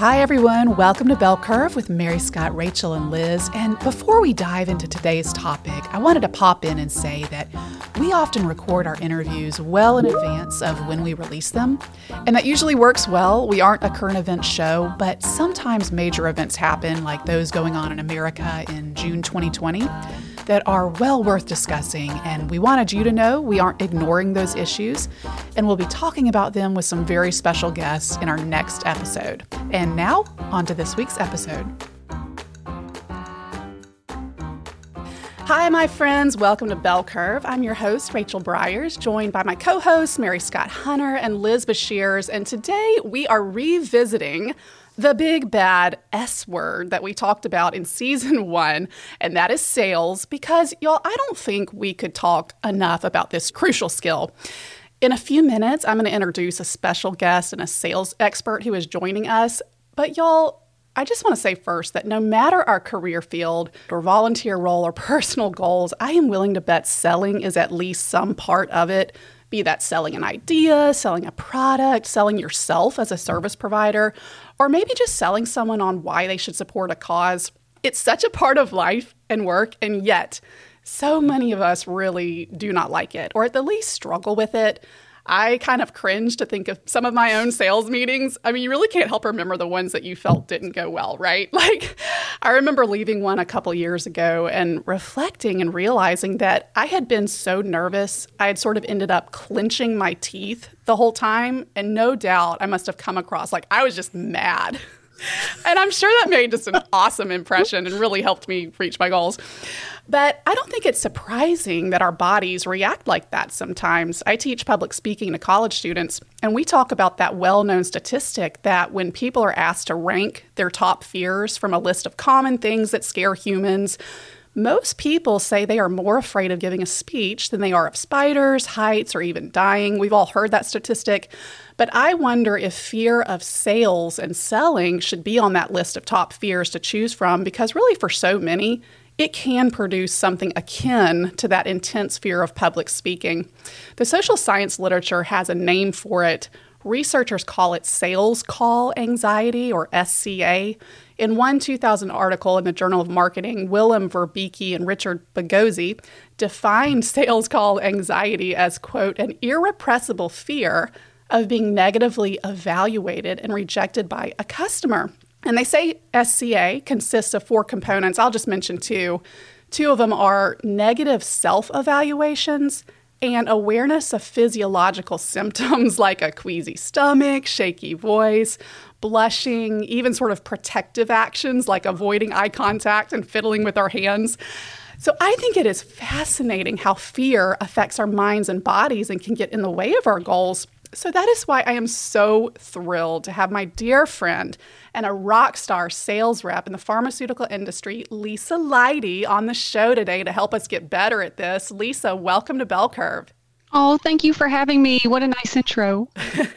Hi, everyone. Welcome to Bell Curve with Mary Scott, Rachel, and Liz. And before we dive into today's topic, I wanted to pop in and say that we often record our interviews well in advance of when we release them. And that usually works well. We aren't a current event show, but sometimes major events happen, like those going on in America in June 2020 that are well worth discussing, and we wanted you to know we aren't ignoring those issues, and we'll be talking about them with some very special guests in our next episode. And now, on to this week's episode. Hi, my friends. Welcome to Bell Curve. I'm your host, Rachel Briers, joined by my co hosts, Mary Scott Hunter and Liz Bashirs. And today we are revisiting the big bad S word that we talked about in season one, and that is sales, because y'all, I don't think we could talk enough about this crucial skill. In a few minutes, I'm going to introduce a special guest and a sales expert who is joining us. But y'all, I just want to say first that no matter our career field or volunteer role or personal goals, I am willing to bet selling is at least some part of it be that selling an idea, selling a product, selling yourself as a service provider, or maybe just selling someone on why they should support a cause. It's such a part of life and work, and yet so many of us really do not like it, or at the least struggle with it. I kind of cringe to think of some of my own sales meetings. I mean, you really can't help remember the ones that you felt didn't go well, right? Like, I remember leaving one a couple years ago and reflecting and realizing that I had been so nervous. I had sort of ended up clenching my teeth the whole time. And no doubt I must have come across like I was just mad. and I'm sure that made just an awesome impression and really helped me reach my goals. But I don't think it's surprising that our bodies react like that sometimes. I teach public speaking to college students, and we talk about that well known statistic that when people are asked to rank their top fears from a list of common things that scare humans, most people say they are more afraid of giving a speech than they are of spiders, heights, or even dying. We've all heard that statistic. But I wonder if fear of sales and selling should be on that list of top fears to choose from because, really, for so many, it can produce something akin to that intense fear of public speaking. The social science literature has a name for it. Researchers call it sales call anxiety or SCA. In one 2000 article in the Journal of Marketing, Willem Verbeke and Richard Bagozzi defined sales call anxiety as, quote, an irrepressible fear of being negatively evaluated and rejected by a customer. And they say SCA consists of four components. I'll just mention two. Two of them are negative self evaluations and awareness of physiological symptoms like a queasy stomach, shaky voice, blushing, even sort of protective actions like avoiding eye contact and fiddling with our hands. So I think it is fascinating how fear affects our minds and bodies and can get in the way of our goals. So that is why I am so thrilled to have my dear friend and a rock star sales rep in the pharmaceutical industry, Lisa Leidy, on the show today to help us get better at this. Lisa, welcome to Bell Curve. Oh, thank you for having me. What a nice intro.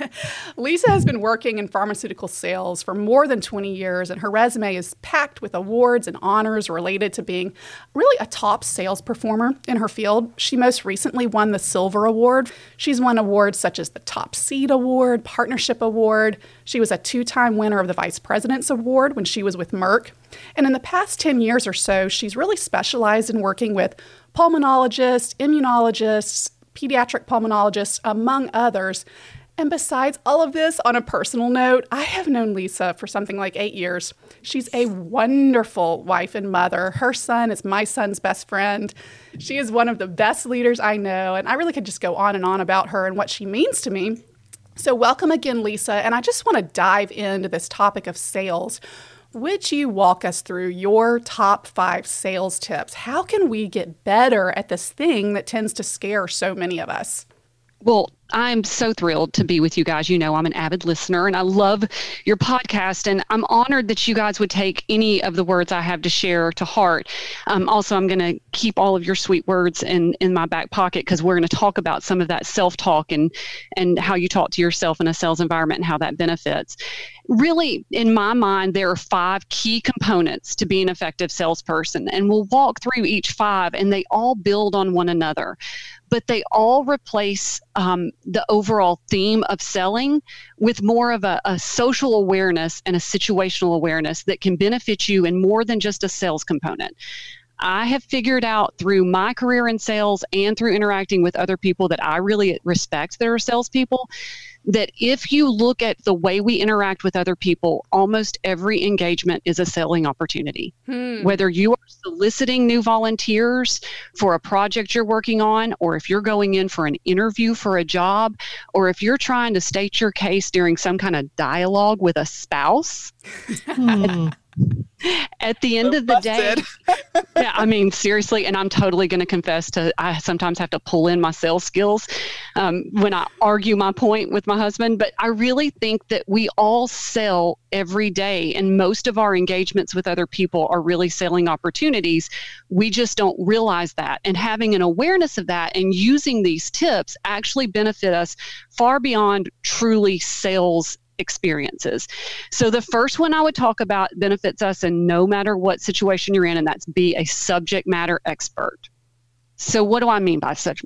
Lisa has been working in pharmaceutical sales for more than 20 years, and her resume is packed with awards and honors related to being really a top sales performer in her field. She most recently won the Silver Award. She's won awards such as the Top Seed Award, Partnership Award. She was a two time winner of the Vice President's Award when she was with Merck. And in the past 10 years or so, she's really specialized in working with pulmonologists, immunologists, pediatric pulmonologist, among others. And besides all of this, on a personal note, I have known Lisa for something like eight years. She's a wonderful wife and mother. Her son is my son's best friend. She is one of the best leaders I know, and I really could just go on and on about her and what she means to me. So, welcome again, Lisa. And I just want to dive into this topic of sales would you walk us through your top five sales tips? How can we get better at this thing that tends to scare so many of us? Well, I'm so thrilled to be with you guys. You know, I'm an avid listener and I love your podcast. And I'm honored that you guys would take any of the words I have to share to heart. Um, also, I'm going to keep all of your sweet words in, in my back pocket because we're going to talk about some of that self talk and, and how you talk to yourself in a sales environment and how that benefits. Really, in my mind, there are five key components to be an effective salesperson. And we'll walk through each five and they all build on one another but they all replace um, the overall theme of selling with more of a, a, social awareness and a situational awareness that can benefit you in more than just a sales component. I have figured out through my career in sales and through interacting with other people that I really respect that are salespeople that if you look at the way we interact with other people, almost every engagement is a selling opportunity. Hmm. Whether you are soliciting new volunteers for a project you're working on, or if you're going in for an interview for a job, or if you're trying to state your case during some kind of dialogue with a spouse. Hmm. at the end so of the day yeah i mean seriously and i'm totally going to confess to i sometimes have to pull in my sales skills um, when i argue my point with my husband but i really think that we all sell every day and most of our engagements with other people are really selling opportunities. We just don't realize that and having an awareness of that and using these tips actually benefit us far beyond truly sales experiences. So the first one I would talk about benefits us in no matter what situation you're in, and that's be a subject matter expert. So, what do I mean by such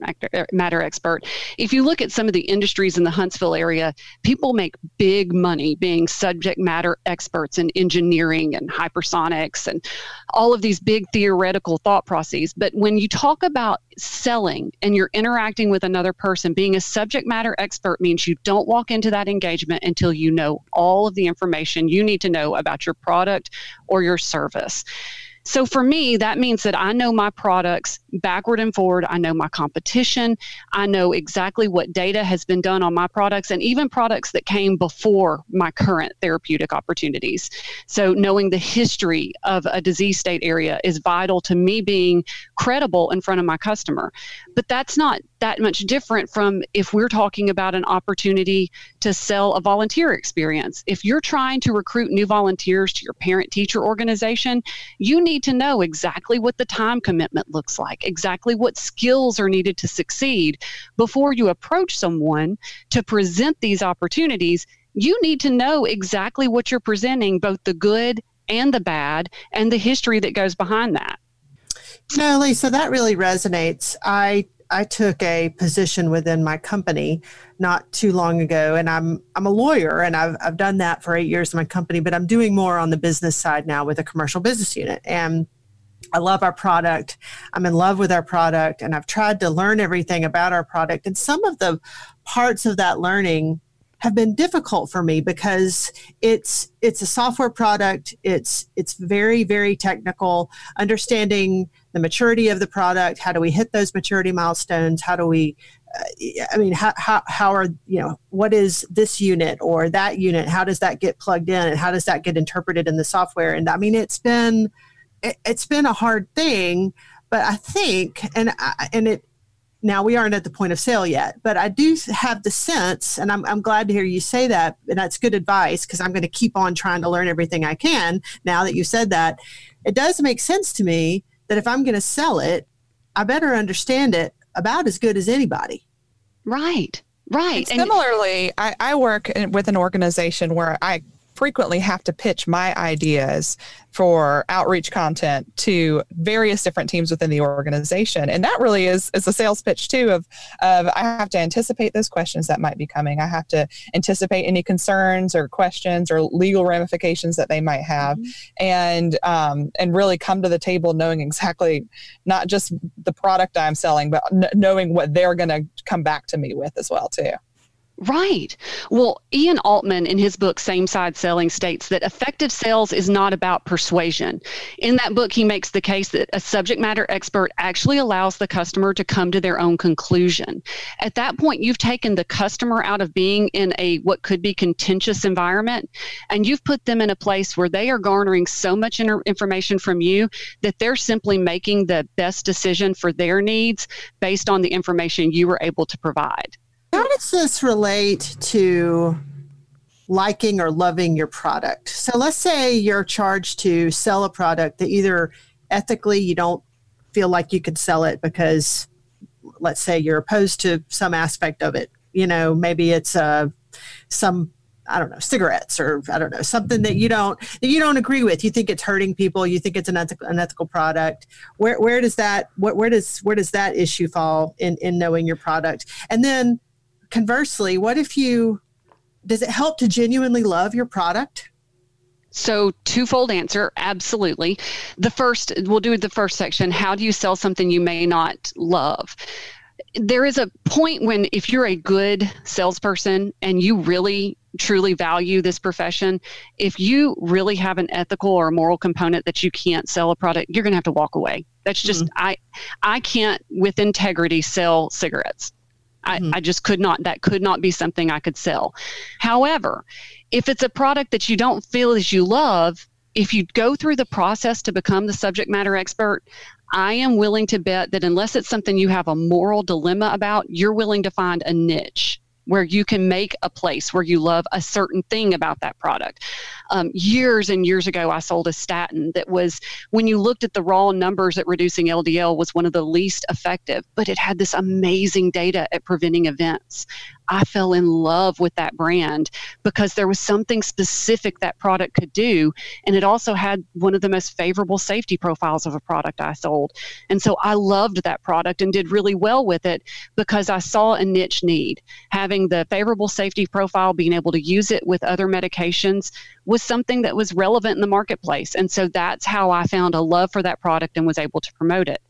matter expert? If you look at some of the industries in the Huntsville area, people make big money being subject matter experts in engineering and hypersonics and all of these big theoretical thought processes. But when you talk about selling and you're interacting with another person, being a subject matter expert means you don't walk into that engagement until you know all of the information you need to know about your product or your service. So for me, that means that I know my products backward and forward. I know my competition. I know exactly what data has been done on my products and even products that came before my current therapeutic opportunities. So knowing the history of a disease state area is vital to me being credible in front of my customer. But that's not that much different from if we're talking about an opportunity to sell a volunteer experience. If you're trying to recruit new volunteers to your parent teacher organization, you need to know exactly what the time commitment looks like, exactly what skills are needed to succeed before you approach someone to present these opportunities. You need to know exactly what you're presenting, both the good and the bad, and the history that goes behind that. No, Lisa, that really resonates. I I took a position within my company not too long ago, and I'm I'm a lawyer, and I've I've done that for eight years in my company, but I'm doing more on the business side now with a commercial business unit, and I love our product. I'm in love with our product, and I've tried to learn everything about our product, and some of the parts of that learning have been difficult for me because it's it's a software product. It's it's very very technical. Understanding the maturity of the product? How do we hit those maturity milestones? How do we uh, i mean how, how, how are you know what is this unit or that unit? How does that get plugged in? And how does that get interpreted in the software? And i mean it's been it, has been a hard thing but i think and I, and it now we aren't at the point of sale yet, but I do have the sense, and I'm, I'm glad to hear you say that, and that's good advice because I'm going to keep on trying to learn everything I can now that you said that. It does make sense to me that if I'm going to sell it, I better understand it about as good as anybody. Right, right. And similarly, I, I work with an organization where I frequently have to pitch my ideas for outreach content to various different teams within the organization. And that really is, is a sales pitch too of, of I have to anticipate those questions that might be coming. I have to anticipate any concerns or questions or legal ramifications that they might have mm-hmm. and um, and really come to the table knowing exactly not just the product I'm selling, but n- knowing what they're going to come back to me with as well too. Right. Well, Ian Altman in his book Same Side Selling states that effective sales is not about persuasion. In that book, he makes the case that a subject matter expert actually allows the customer to come to their own conclusion. At that point, you've taken the customer out of being in a what could be contentious environment and you've put them in a place where they are garnering so much information from you that they're simply making the best decision for their needs based on the information you were able to provide. How does this relate to liking or loving your product? So let's say you're charged to sell a product that either ethically you don't feel like you could sell it because let's say you're opposed to some aspect of it. You know, maybe it's uh, some I don't know, cigarettes or I don't know, something that you don't that you don't agree with. You think it's hurting people. You think it's an ethical, unethical product. Where where does that where, where does where does that issue fall in in knowing your product? And then conversely, what if you does it help to genuinely love your product? So, twofold answer absolutely. The first, we'll do the first section. How do you sell something you may not love? There is a point when, if you're a good salesperson and you really truly value this profession, if you really have an ethical or moral component that you can't sell a product, you're going to have to walk away. That's just mm-hmm. I I can't with integrity sell cigarettes. I, mm-hmm. I just could not that could not be something I could sell. However, if it's a product that you don't feel as you love, if you go through the process to become the subject matter expert, I am willing to bet that unless it's something you have a moral dilemma about, you're willing to find a niche where you can make a place where you love a certain thing about that product. Um, years and years ago, I sold a statin that was, when you looked at the raw numbers at reducing LDL, was one of the least effective, but it had this amazing data at preventing events. I fell in love with that brand because there was something specific that product could do. And it also had one of the most favorable safety profiles of a product I sold. And so I loved that product and did really well with it because I saw a niche need. Having the favorable safety profile, being able to use it with other medications was something that was relevant in the marketplace. And so that's how I found a love for that product and was able to promote it.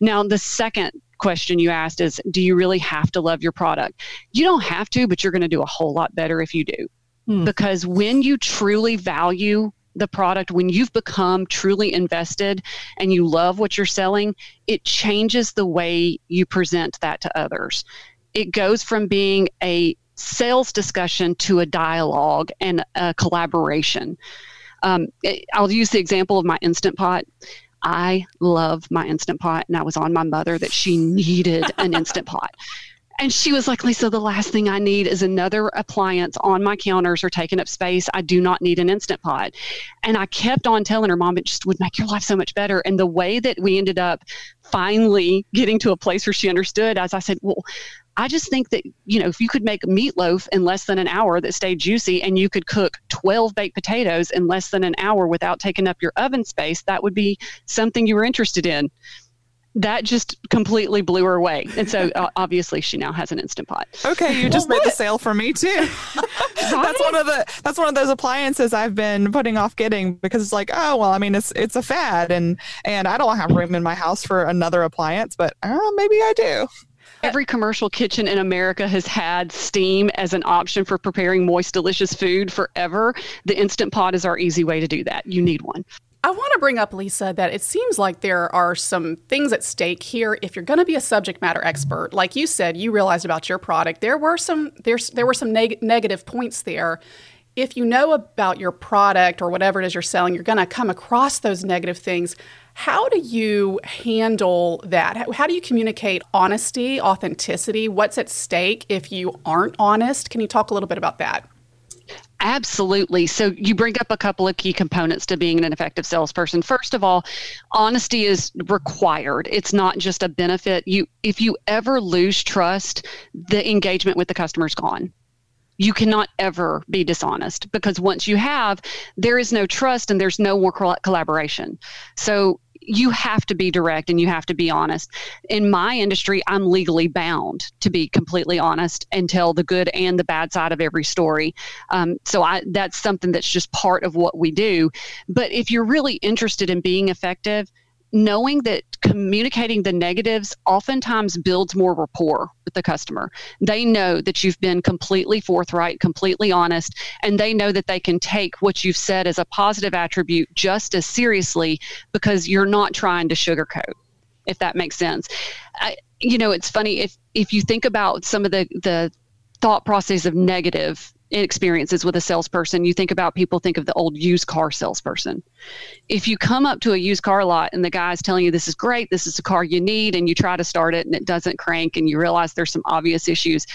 Now, the second question you asked is do you really have to love your product? You don't have to, but you're going to do a whole lot better if you do. Hmm. Because when you truly value the product, when you've become truly invested and you love what you're selling, it changes the way you present that to others. It goes from being a sales discussion to a dialogue and a collaboration. Um, I'll use the example of my Instant Pot. I love my Instant Pot, and I was on my mother that she needed an Instant Pot. And she was like, Lisa, the last thing I need is another appliance on my counters or taking up space. I do not need an Instant Pot. And I kept on telling her, Mom, it just would make your life so much better. And the way that we ended up finally getting to a place where she understood, as I said, Well, I just think that, you know, if you could make meatloaf in less than an hour that stayed juicy and you could cook 12 baked potatoes in less than an hour without taking up your oven space, that would be something you were interested in. That just completely blew her away. And so uh, obviously she now has an instant pot. Okay, you just well, made the sale for me too. that's one of the that's one of those appliances I've been putting off getting because it's like, oh well, I mean it's it's a fad and and I don't have room in my house for another appliance, but uh, maybe I do. Every commercial kitchen in America has had steam as an option for preparing moist, delicious food forever. The Instant Pot is our easy way to do that. You need one. I want to bring up, Lisa, that it seems like there are some things at stake here. If you're going to be a subject matter expert, like you said, you realized about your product, there were some there's there were some neg- negative points there. If you know about your product or whatever it is you're selling, you're going to come across those negative things. How do you handle that? How, how, do you communicate honesty, authenticity? What's at stake if you aren't honest? Can you talk a little bit about that? Absolutely. So you bring up a couple of key components to being an effective salesperson. First of all, honesty is required. It's not just a benefit. You if you ever lose trust, the engagement with the customer is gone you cannot ever be dishonest because once you have, there is no trust and there's no more collaboration. So you have to be direct and you have to be honest. In my industry, I'm legally bound to be completely honest and tell the good and the bad side of every story. Um, so I, that's something that's just part of what we do. But if you're really interested in being effective, knowing that communicating the negatives oftentimes builds more rapport with the customer. They know that you've been completely forthright, completely honest, and they know that they can take what you've said as a positive attribute just as seriously because you're not trying to sugarcoat, if that makes sense. I, you know, it's funny if if you think about some of the the thought process of negative experiences with a salesperson, you think about people think of the old used car salesperson. If you come up to a used car lot and the guy's telling you this is great, this is the car you need, and you try to start it and it doesn't crank and you realize there's some obvious issues,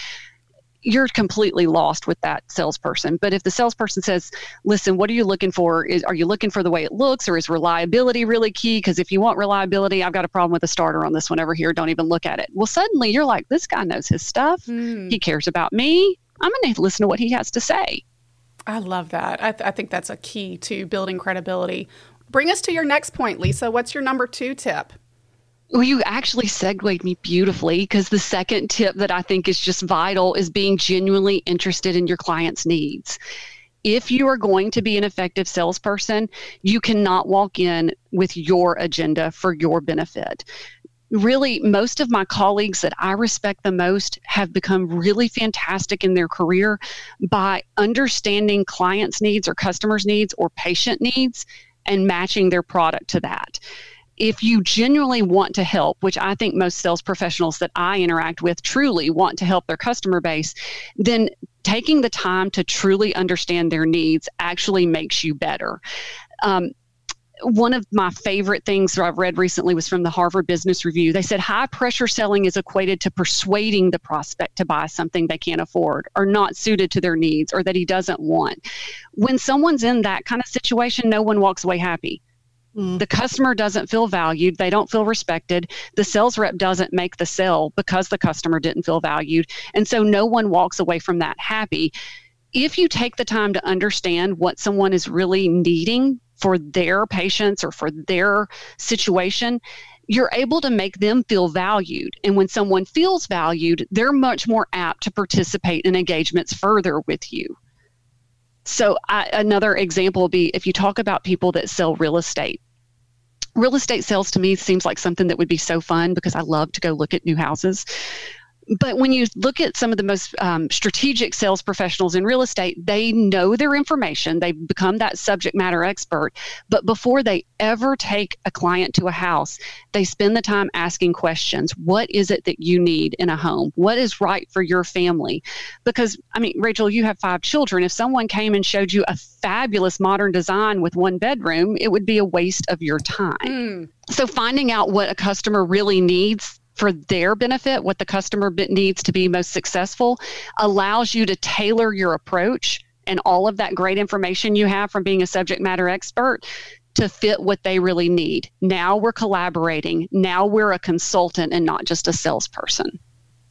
you're completely lost with that salesperson. But if the salesperson says, "Listen, what are you looking for? Is, are you looking for the way it looks, or is reliability really key? Because if you want reliability, I've got a problem with a starter on this one over here. Don't even look at it." Well, suddenly you're like, "This guy knows his stuff. Mm. He cares about me. I'm going to listen to what he has to say. I love that. I, th- I think that's a key to building credibility. Bring us to your next point, Lisa. What's your number two tip? Well, you actually segued me beautifully because the second tip that I think is just vital is being genuinely interested in your client's needs. If you are going to be an effective salesperson, you cannot walk in with your agenda for your benefit. Really, most of my colleagues that I respect the most have become really fantastic in their career by understanding clients' needs or customers' needs or patient needs and matching their product to that if you genuinely want to help, which I think most sales professionals that I interact with truly want to help their customer base, then taking the time to truly understand their needs actually makes you better. Um, one of my favorite things that I've read recently was from the Harvard Business Review. They said high pressure selling is equated to persuading the prospect to buy something they can't afford or not suited to their needs or that he doesn't want. When someone's in that kind of situation, no one walks away happy. Mm. The customer doesn't feel valued. They don't feel respected. The sales rep doesn't make the sale because the customer didn't feel valued. And so no one walks away from that happy. If you take the time to understand what someone is really needing for their patients or for their situation, you're able to make them feel valued. And when someone feels valued, they're much more apt to participate in engagements further with you. So, I, another example would be if you talk about people that sell real estate. Real estate sales to me seems like something that would be so fun because I love to go look at new houses but when you look at some of the most um, strategic sales professionals in real estate, they know their information. They've become that subject matter expert. But before they ever take a client to a house, they spend the time asking questions. What is it that you need in a home? What is right for your family? Because, I mean, Rachel, you have five children. If someone came and showed you a fabulous modern design with one bedroom, it would be a waste of your time. Mm. So, finding out what a customer really needs for their benefit, what the customer needs to be most successful, allows you to tailor your approach and all of that great information you have from being a subject matter expert to fit what they really need. Now we're collaborating. Now we're a consultant and not just a salesperson.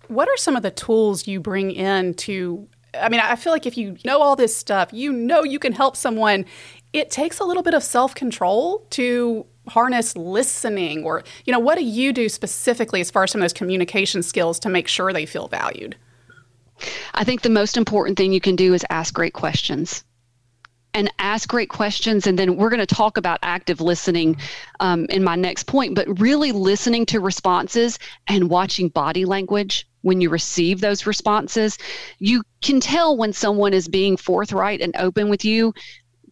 What are some of the tools you bring in to? I mean, I feel like if you know all this stuff, you know you can help someone. It takes a little bit of self control to harness listening or you know what do you do specifically as far as some of those communication skills to make sure they feel valued? I think the most important thing you can do is ask great questions. And ask great questions and then we're going to talk about active listening um, in my next point but really listening to responses and watching body language when you receive those responses. You can tell when someone is being forthright and open with you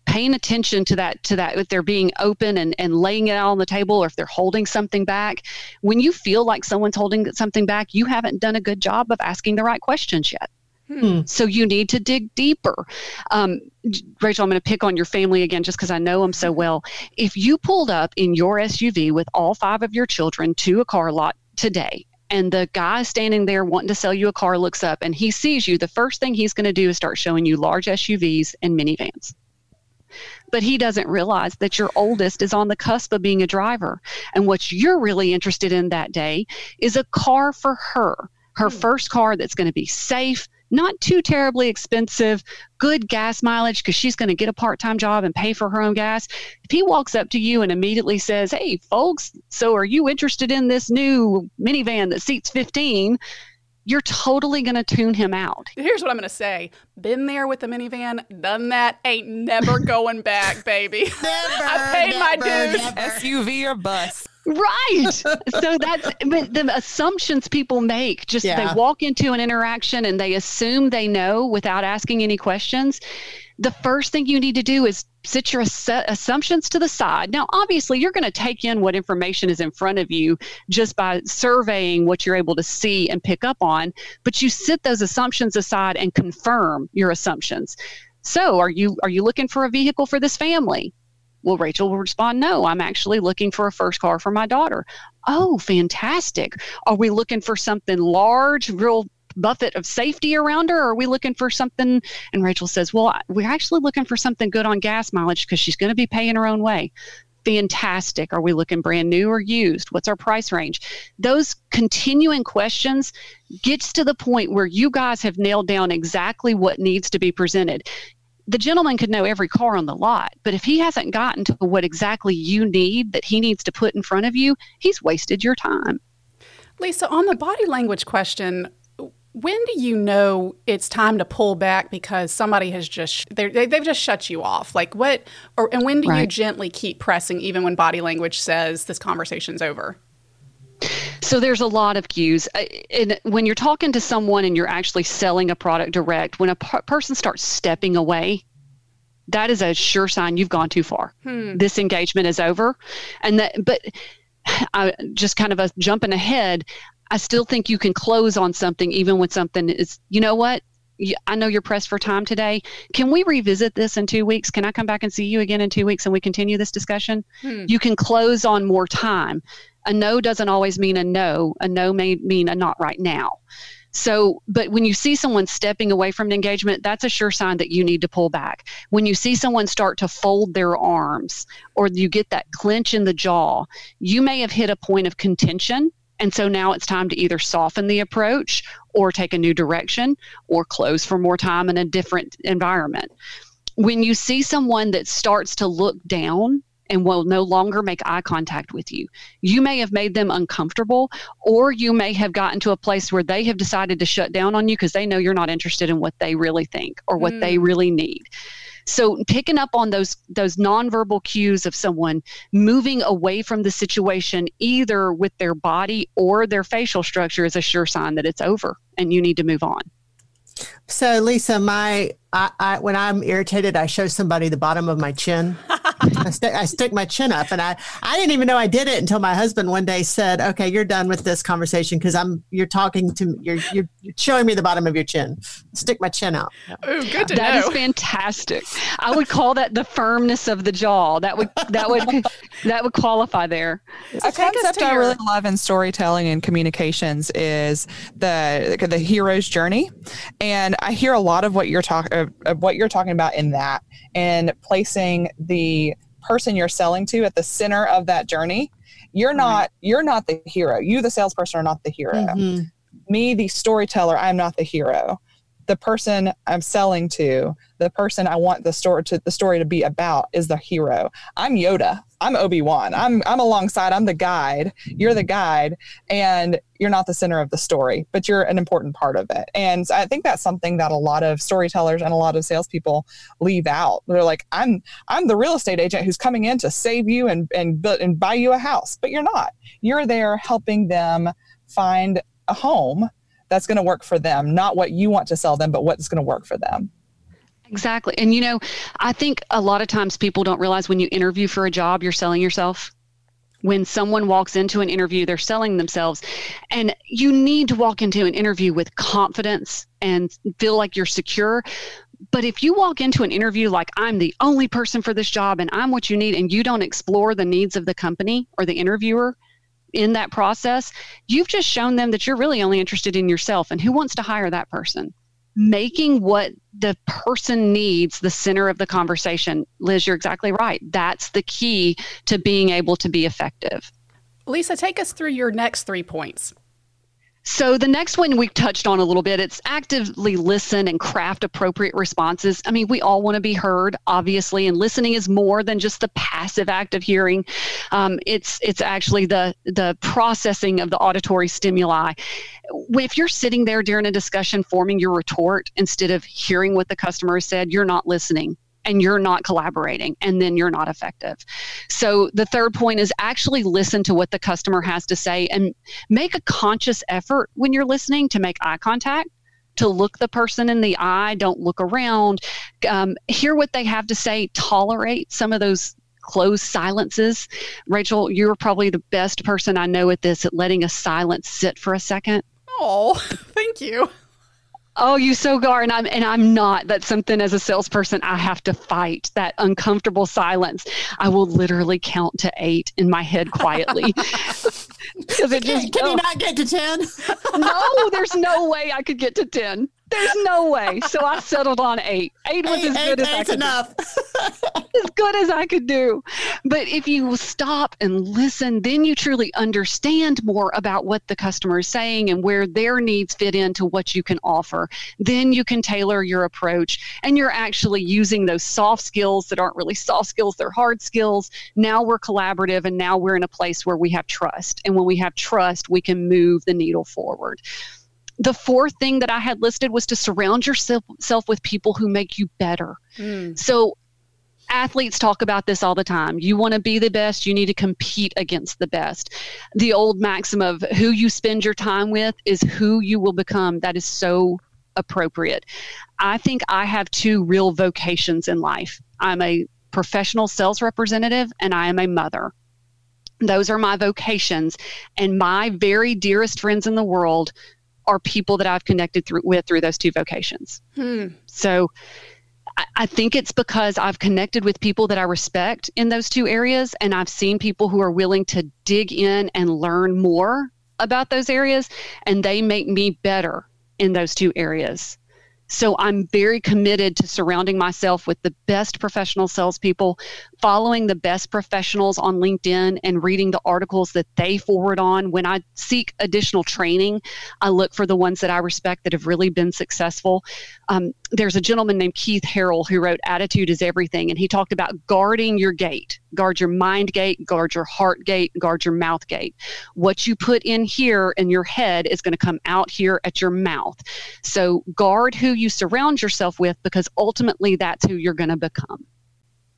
paying attention to that to that if they're being open and, and laying it out on the table or if they're holding something back when you feel like someone's holding something back you haven't done a good job of asking the right questions yet Hmm. So you need to dig deeper. Um, Rachel, I'm going to pick on your family again just because I know them so well. If you pulled up in your SUV with all five of your children to a car lot today, and the guy standing there wanting to sell you a car looks up and he sees you, the first thing he's going to do is start showing you large SUVs and minivans but he doesn't realize that your oldest is on the cusp of being a driver. And what you're really interested in that day is a car for her, her hmm. first car that's going to be safe, not too terribly expensive, good gas mileage because she's going to get a part time job and pay for her own gas. If he walks up to you and immediately says, Hey, folks, so are you interested in this new minivan that seats 15? You're totally going to tune him out. Here's what I'm going to say Been there with the minivan, done that, ain't never going back, baby. never. I paid never, my dues. Never. SUV or bus. Right. so that's the assumptions people make. Just yeah. they walk into an interaction and they assume they know without asking any questions the first thing you need to do is sit your assumptions to the side. Now, obviously, you're going to take in what information is in front of you just by surveying what you're able to see and pick up on, but you sit those assumptions aside and confirm your assumptions. So, are you are you looking for a vehicle for this family? Well, Rachel will respond, No, I'm actually looking for a first car for my daughter. Oh, fantastic. Are we looking for something large, real buffet of safety around her? Or are we looking for something? And Rachel says, Well, we're actually looking for something good on gas mileage because she's going to be paying her own way. Fantastic. Are we looking brand new or used? What's our price range? Those continuing questions gets to the point where you guys have nailed down exactly what needs to be presented the gentleman could know every car on the lot, but if he hasn't gotten to what exactly you need that he needs to put in front of you, he's wasted your time. Lisa, on the body language question, when do you know it's time to pull back because somebody has just they have just shut you off like what or and when do right. you gently keep pressing even when body language says this conversation's over so there's a lot of cues. And when you're talking to someone and you're actually selling a product direct, when a per- person starts stepping away, that is a sure sign you've gone too far. Hmm. This engagement is over. And that, but I just kind of a jumping ahead. I still think you can close on something even when something is, you know what? I know you're pressed for time today. Can we revisit this in two weeks? Can I come back and see you again in two weeks and we continue this discussion? Hmm. You can close on more time a no doesn't always mean a no. A no may mean a not right now. So, but when you see someone stepping away from an engagement, that's a sure sign that you need to pull back. When you see someone start to fold their arms or you get that clench in the jaw, you may have hit a point of contention. And so now it's time to either soften the approach or take a new direction or close for more time in a different environment. When you see someone that starts to look down and will no longer make eye contact with you. You may have made them uncomfortable, or you may have gotten to a place where they have decided to shut down on you because they know you're not interested in what they really think or what mm. they really need. So picking up on those those nonverbal cues of someone moving away from the situation either with their body or their facial structure is a sure sign that it's over and you need to move on. So Lisa, my I, I, when I'm irritated, I show somebody the bottom of my chin. I, stick, I stick my chin up, and I, I didn't even know I did it until my husband one day said, "Okay, you're done with this conversation because I'm you're talking to you're, you're showing me the bottom of your chin. Stick my chin out." Oh, good to that know. That is fantastic. I would call that the firmness of the jaw. That would that would that would qualify there. A concept I really love in storytelling and communications is the the hero's journey, and I hear a lot of what you're talking of, what you're talking about in that and placing the person you're selling to at the center of that journey you're not you're not the hero. You the salesperson are not the hero. Mm-hmm. me the storyteller i'm not the hero the person I'm selling to, the person I want the story to the story to be about is the hero. I'm Yoda. I'm Obi-Wan. I'm I'm alongside. I'm the guide. You're the guide, and you're not the center of the story, but you're an important part of it. And I think that's something that a lot of storytellers and a lot of salespeople leave out. They're like, I'm I'm the real estate agent who's coming in to save you and and and buy you a house, but you're not. You're there helping them find a home that's going to work for them, not what you want to sell them, but what's going to work for them. Exactly. And you know, I think a lot of times people don't realize when you interview for a job, you're selling yourself. When someone walks into an interview, they're selling themselves. And you need to walk into an interview with confidence and feel like you're secure. But if you walk into an interview like I'm the only person for this job and I'm what you need, and you don't explore the needs of the company or the interviewer, in that process, you've just shown them that you're really only interested in yourself and who wants to hire that person. Making what the person needs the center of the conversation. Liz, you're exactly right. That's the key to being able to be effective. Lisa, take us through your next three points. So the next one we touched on a little bit, it's actively listen and craft appropriate responses. I mean, we all want to be heard, obviously, and listening is more than just the passive act of hearing. Um, it's it's actually the the processing of the auditory stimuli. If you're sitting there during a discussion forming your retort instead of hearing what the customer said, you're not listening and you're not collaborating and then you're not effective. So the third point is actually listen to what the customer has to say and make a conscious effort when you're listening to make eye contact to look the person in the eye, don't look around, um, hear what they have to say, tolerate some of those closed silences. Rachel, you're probably the best person I know at this, at letting a silence sit for a second. Oh, thank you. Oh, you so gar, and I'm and I'm not. That's something as a salesperson I have to fight that uncomfortable silence. I will literally count to eight in my head quietly. Because it just, can, can you not get to ten? no, there's no way I could get to ten. There's no way. So I settled on eight. Eight was eight, as good eight, as I could. enough. as good as I could do. But if you stop and listen, then you truly understand more about what the customer is saying and where their needs fit into what you can offer. Then you can tailor your approach and you're actually using those soft skills that aren't really soft skills, they're hard skills. Now we're collaborative and now we're in a place where we have trust. And when we have trust, we can move the needle forward. The fourth thing that I had listed was to surround yourself with people who make you better. Mm. So athletes talk about this all the time. You want to be the best, you need to compete against the best. The old maxim of who you spend your time with is who you will become. That is so appropriate. I think I have two real vocations in life. I'm a professional sales representative and I am a mother. Those are my vocations and my very dearest friends in the world are people that I've connected through with through those two vocations. Hmm. So I think it's because I've connected with people that I respect in those two areas, and I've seen people who are willing to dig in and learn more about those areas, and they make me better in those two areas. So I'm very committed to surrounding myself with the best professional salespeople, following the best professionals on LinkedIn, and reading the articles that they forward on. When I seek additional training, I look for the ones that I respect that have really been successful. Um, there's a gentleman named Keith Harrell who wrote Attitude is Everything, and he talked about guarding your gate. Guard your mind gate, guard your heart gate, guard your mouth gate. What you put in here in your head is going to come out here at your mouth. So guard who you surround yourself with because ultimately that's who you're going to become.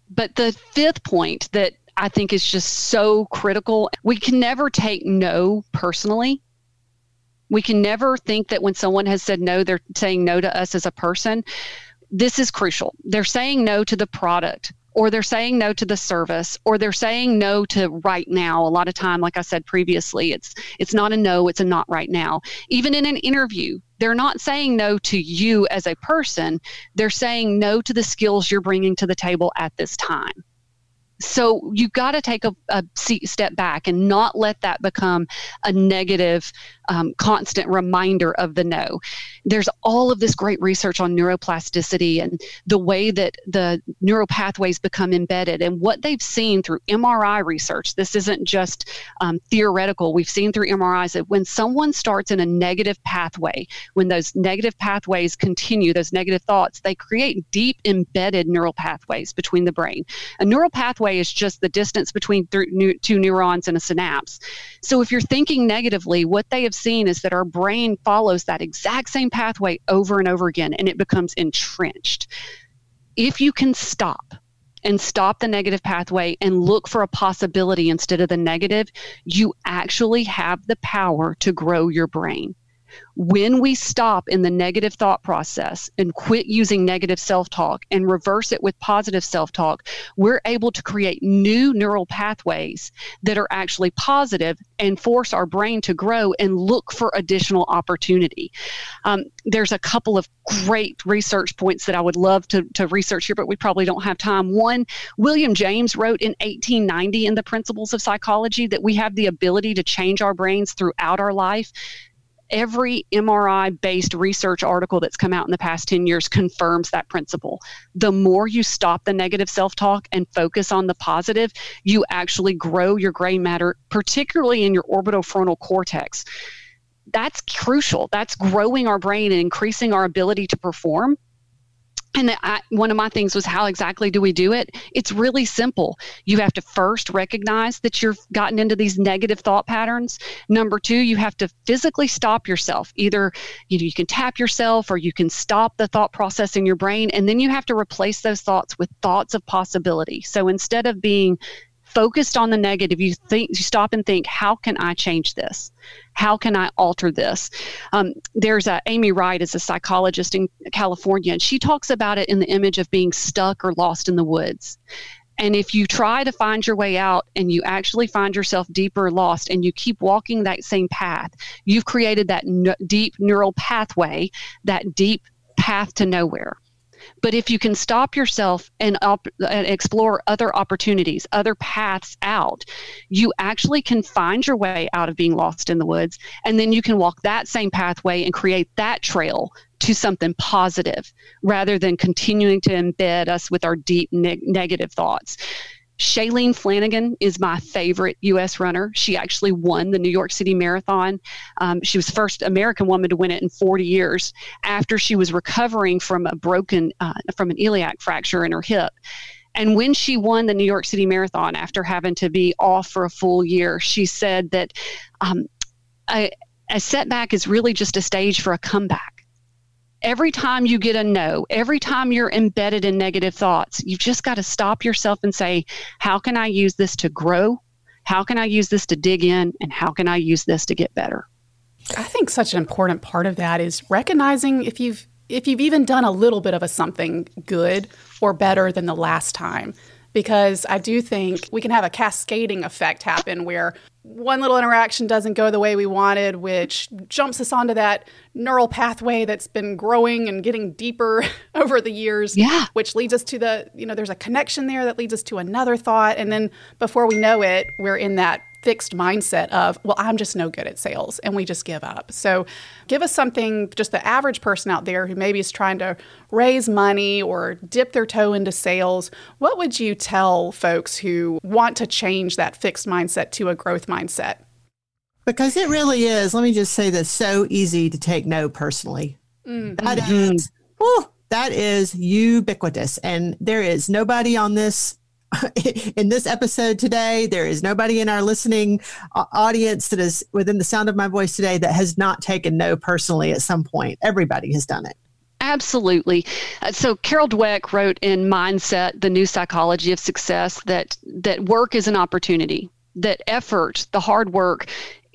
But the fifth point that I think is just so critical we can never take no personally. We can never think that when someone has said no, they're saying no to us as a person. This is crucial. They're saying no to the product or they're saying no to the service or they're saying no to right now. A lot of time like i said previously it's it's not a no it's a not right now. Even in an interview they're not saying no to you as a person. They're saying no to the skills you're bringing to the table at this time. So you've got to take a, a step back and not let that become a negative um, constant reminder of the no there's all of this great research on neuroplasticity and the way that the neural pathways become embedded and what they've seen through mri research. This isn't just um, theoretical. We've seen through mris that when someone starts in a negative pathway when those negative pathways continue those negative thoughts they create deep embedded neural pathways between the brain. A neural pathway is just the distance between th- two neurons in a synapse. So if you're thinking negatively, what they have seen is that our brain follows that exact same pathway over and over again and it becomes entrenched. If you can stop, and stop the negative pathway and look for a possibility instead of the negative, you actually have the power to grow your brain. When we stop in the negative thought process and quit using negative self talk and reverse it with positive self talk, we're able to create new neural pathways that are actually positive and force our brain to grow and look for additional opportunity. Um, there's a couple of great research points that I would love to, to research here, but we probably don't have time. One, William James wrote in 1890 in the Principles of Psychology that we have the ability to change our brains throughout our life every MRI based research article that's come out in the past 10 years confirms that principle. The more you stop the negative self talk and focus on the positive, you actually grow your gray matter, particularly in your orbital frontal cortex. That's crucial. That's growing our brain and increasing our ability to perform and I, one of my things was how exactly do we do it? It's really simple. You have to first recognize that you've gotten into these negative thought patterns. Number two, you have to physically stop yourself. Either you, know, you can tap yourself or you can stop the thought process in your brain. And then you have to replace those thoughts with thoughts of possibility. So instead of being focused on the negative, you think you stop and think, how can I change this? How can I alter this? Um, there's a, Amy Wright is a psychologist in California, and she talks about it in the image of being stuck or lost in the woods. And if you try to find your way out and you actually find yourself deeper lost and you keep walking that same path, you've created that n- deep neural pathway, that deep path to nowhere. But if you can stop yourself and, op- and explore other opportunities, other paths out, you actually can find your way out of being lost in the woods. And then you can walk that same pathway and create that trail to something positive rather than continuing to embed us with our deep ne- negative thoughts. Shalane Flanagan is my favorite U.S. runner. She actually won the New York City Marathon. Um, she was first American woman to win it in 40 years after she was recovering from a broken, uh, from an iliac fracture in her hip. And when she won the New York City Marathon after having to be off for a full year, she said that um, a, a setback is really just a stage for a comeback every time you get a no, every time you're embedded in negative thoughts, you've just got to stop yourself and say, how can I use this to grow? How can I use this to dig in? And how can I use this to get better? I think such an important part of that is recognizing if you've if you've even done a little bit of a something good or better than the last time because I do think we can have a cascading effect happen where one little interaction doesn't go the way we wanted, which jumps us onto that neural pathway that's been growing and getting deeper over the years. Yeah. Which leads us to the, you know, there's a connection there that leads us to another thought. And then before we know it, we're in that fixed mindset of, well, I'm just no good at sales, and we just give up. So, give us something, just the average person out there who maybe is trying to raise money or dip their toe into sales. What would you tell folks who want to change that fixed mindset to a growth mindset? Because it really is, let me just say this so easy to take no personally. Mm-hmm. That is, whew, that is ubiquitous. And there is nobody on this in this episode today, there is nobody in our listening uh, audience that is within the sound of my voice today that has not taken no personally at some point. Everybody has done it. Absolutely. Uh, so Carol Dweck wrote in Mindset: The New Psychology of Success that that work is an opportunity that effort, the hard work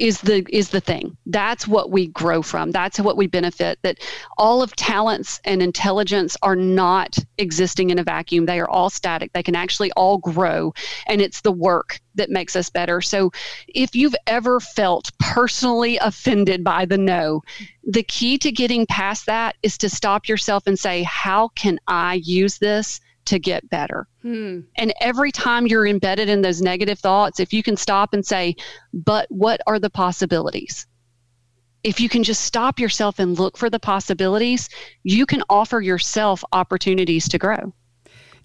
is the is the thing. That's what we grow from. That's what we benefit. That all of talents and intelligence are not existing in a vacuum. They are all static. They can actually all grow and it's the work that makes us better. So if you've ever felt personally offended by the no, the key to getting past that is to stop yourself and say, "How can I use this?" To get better. Hmm. And every time you're embedded in those negative thoughts, if you can stop and say, but what are the possibilities? If you can just stop yourself and look for the possibilities, you can offer yourself opportunities to grow.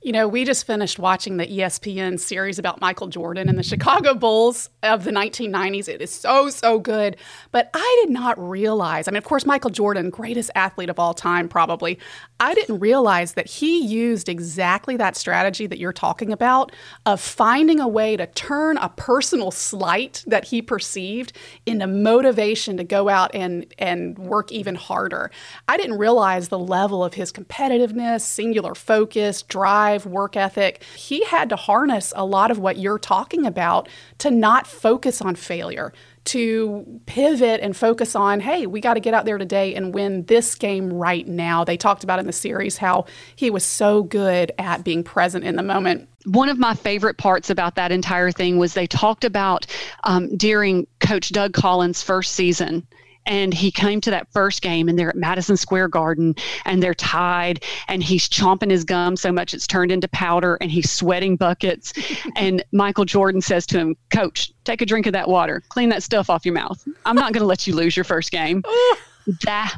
You know, we just finished watching the ESPN series about Michael Jordan and the Chicago Bulls of the 1990s. It is so, so good. But I did not realize, I mean, of course, Michael Jordan, greatest athlete of all time, probably. I didn't realize that he used exactly that strategy that you're talking about of finding a way to turn a personal slight that he perceived into motivation to go out and, and work even harder. I didn't realize the level of his competitiveness, singular focus, drive drive, work ethic. He had to harness a lot of what you're talking about to not focus on failure, to pivot and focus on, hey, we got to get out there today and win this game right now. They talked about in the series how he was so good at being present in the moment. One of my favorite parts about that entire thing was they talked about um, during Coach Doug Collins' first season and he came to that first game and they're at Madison Square Garden and they're tied and he's chomping his gum so much it's turned into powder and he's sweating buckets and Michael Jordan says to him, "Coach, take a drink of that water. Clean that stuff off your mouth. I'm not going to let you lose your first game." that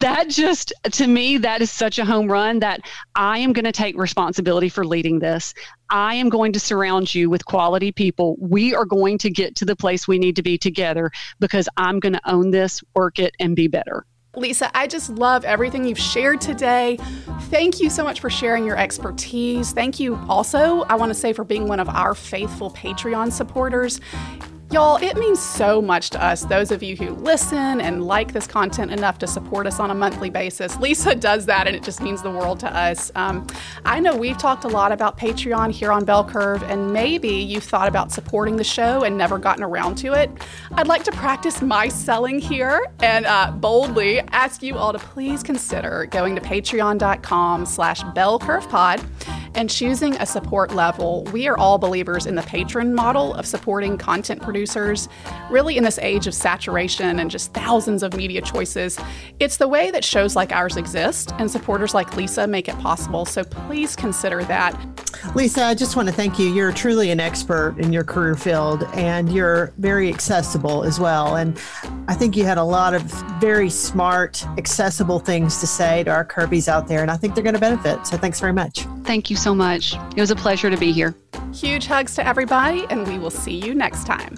that just to me that is such a home run that i am going to take responsibility for leading this i am going to surround you with quality people we are going to get to the place we need to be together because i'm going to own this work it and be better Lisa, I just love everything you've shared today. Thank you so much for sharing your expertise. Thank you also, I want to say, for being one of our faithful Patreon supporters. Y'all, it means so much to us, those of you who listen and like this content enough to support us on a monthly basis. Lisa does that, and it just means the world to us. Um, I know we've talked a lot about Patreon here on Bell Curve, and maybe you've thought about supporting the show and never gotten around to it. I'd like to practice my selling here and uh, boldly ask you all to please consider going to patreon.com slash bellcurvepod and choosing a support level, we are all believers in the patron model of supporting content producers. Really, in this age of saturation and just thousands of media choices, it's the way that shows like ours exist and supporters like Lisa make it possible. So please consider that. Lisa, I just want to thank you. You're truly an expert in your career field and you're very accessible as well. And I think you had a lot of very smart, accessible things to say to our Kirby's out there, and I think they're going to benefit. So thanks very much. Thank you so so much. It was a pleasure to be here. Huge hugs to everybody, and we will see you next time.